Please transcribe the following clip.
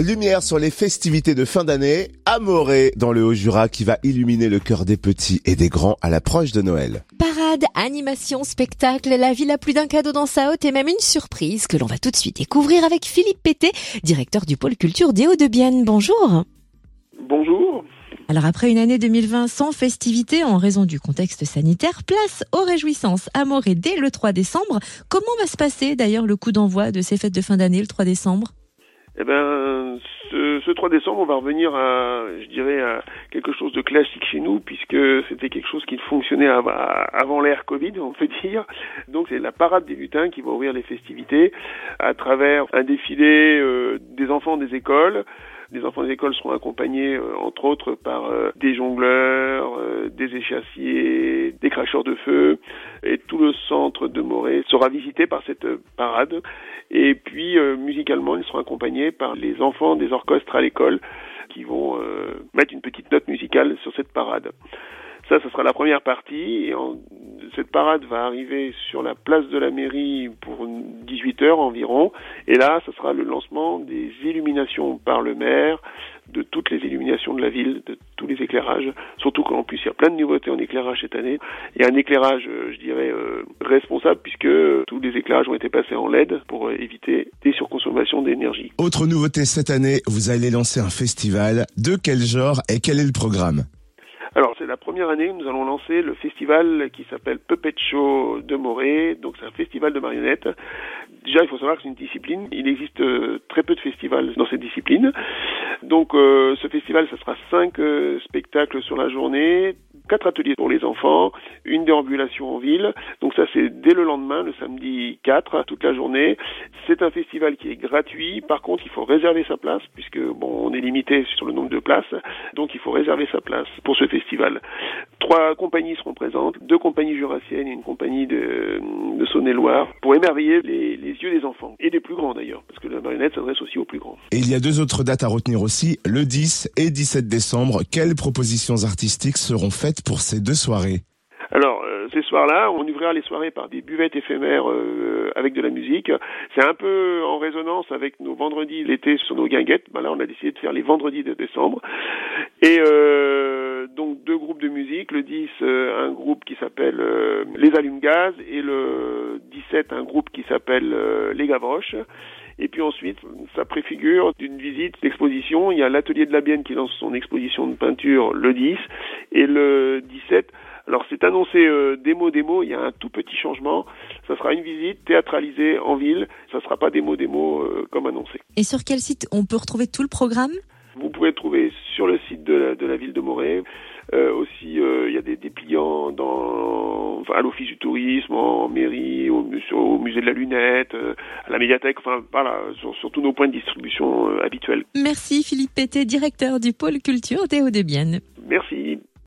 Lumière sur les festivités de fin d'année, Amoré dans le Haut-Jura qui va illuminer le cœur des petits et des grands à l'approche de Noël. Parade, animation, spectacle, la ville a plus d'un cadeau dans sa haute et même une surprise que l'on va tout de suite découvrir avec Philippe Pété, directeur du pôle culture des Hauts-de-Bienne. Bonjour. Bonjour. Alors après une année 2020 sans festivités en raison du contexte sanitaire, place aux réjouissances à Morée dès le 3 décembre. Comment va se passer d'ailleurs le coup d'envoi de ces fêtes de fin d'année le 3 décembre? Eh ben, ce, ce 3 décembre, on va revenir à, je dirais, à quelque chose de classique chez nous, puisque c'était quelque chose qui fonctionnait av- avant l'ère Covid, on peut dire. Donc c'est la parade des lutins qui va ouvrir les festivités à travers un défilé euh, des enfants des écoles. Les enfants des écoles seront accompagnés, euh, entre autres, par euh, des jongleurs, des échassiers, des cracheurs de feu, et tout le centre de Morée sera visité par cette parade. Et puis, euh, musicalement, ils seront accompagnés par les enfants des orchestres à l'école qui vont euh, mettre une petite note musicale sur cette parade. Ça, ce sera la première partie. Et en- cette parade va arriver sur la place de la mairie pour 18 heures environ. Et là, ce sera le lancement des illuminations par le maire, de toutes les illuminations de la ville, de tous les éclairages. Surtout qu'en plus, il y a plein de nouveautés en éclairage cette année. Il y a un éclairage, euh, je dirais, euh, responsable puisque euh, tous les éclairages ont été passés en LED pour euh, éviter des surconsommations d'énergie. Autre nouveauté cette année, vous allez lancer un festival. De quel genre et quel est le programme? Alors, c'est la première année où nous allons lancer le festival qui s'appelle Puppet Show de Morée. Donc, c'est un festival de marionnettes. Déjà, il faut savoir que c'est une discipline. Il existe très peu de festivals dans cette discipline. Donc, euh, ce festival, ça sera cinq euh, spectacles sur la journée, quatre ateliers pour les enfants, une déambulation en ville. Donc ça, c'est dès le lendemain, le samedi 4, toute la journée. C'est un festival qui est gratuit. Par contre, il faut réserver sa place puisque bon, on est limité sur le nombre de places. Donc, il faut réserver sa place pour ce festival. Trois compagnies seront présentes, deux compagnies jurassiennes et une compagnie de, Saône-et-Loire pour émerveiller les, les yeux des enfants et des plus grands d'ailleurs, parce que la marionnette s'adresse aussi aux plus grands. Et il y a deux autres dates à retenir aussi, le 10 et 17 décembre. Quelles propositions artistiques seront faites pour ces deux soirées? Ces soirs-là, on ouvrira les soirées par des buvettes éphémères euh, avec de la musique. C'est un peu en résonance avec nos vendredis l'été sur nos guinguettes. Ben là, on a décidé de faire les vendredis de décembre. Et euh, donc, deux groupes de musique. Le 10, euh, un groupe qui s'appelle euh, Les Allumes-Gaz. Et le 17, un groupe qui s'appelle euh, Les Gavroches. Et puis ensuite, ça préfigure d'une visite d'exposition. Il y a l'atelier de la Bienne qui lance son exposition de peinture le 10 et le 17. Alors c'est annoncé euh, démo démo, il y a un tout petit changement. Ça sera une visite théâtralisée en ville. Ça sera pas démo démo euh, comme annoncé. Et sur quel site on peut retrouver tout le programme? Vous pouvez le trouver sur le site de la, de la ville de Morée. Euh, aussi, euh, il y a des dépliants dans, enfin, à l'office du tourisme, en mairie, au, mu- sur- au musée de la lunette, à la médiathèque, enfin voilà, sur, sur tous nos points de distribution habituels. Merci Philippe Pété, directeur du pôle culture des Hauts-de-Bienne.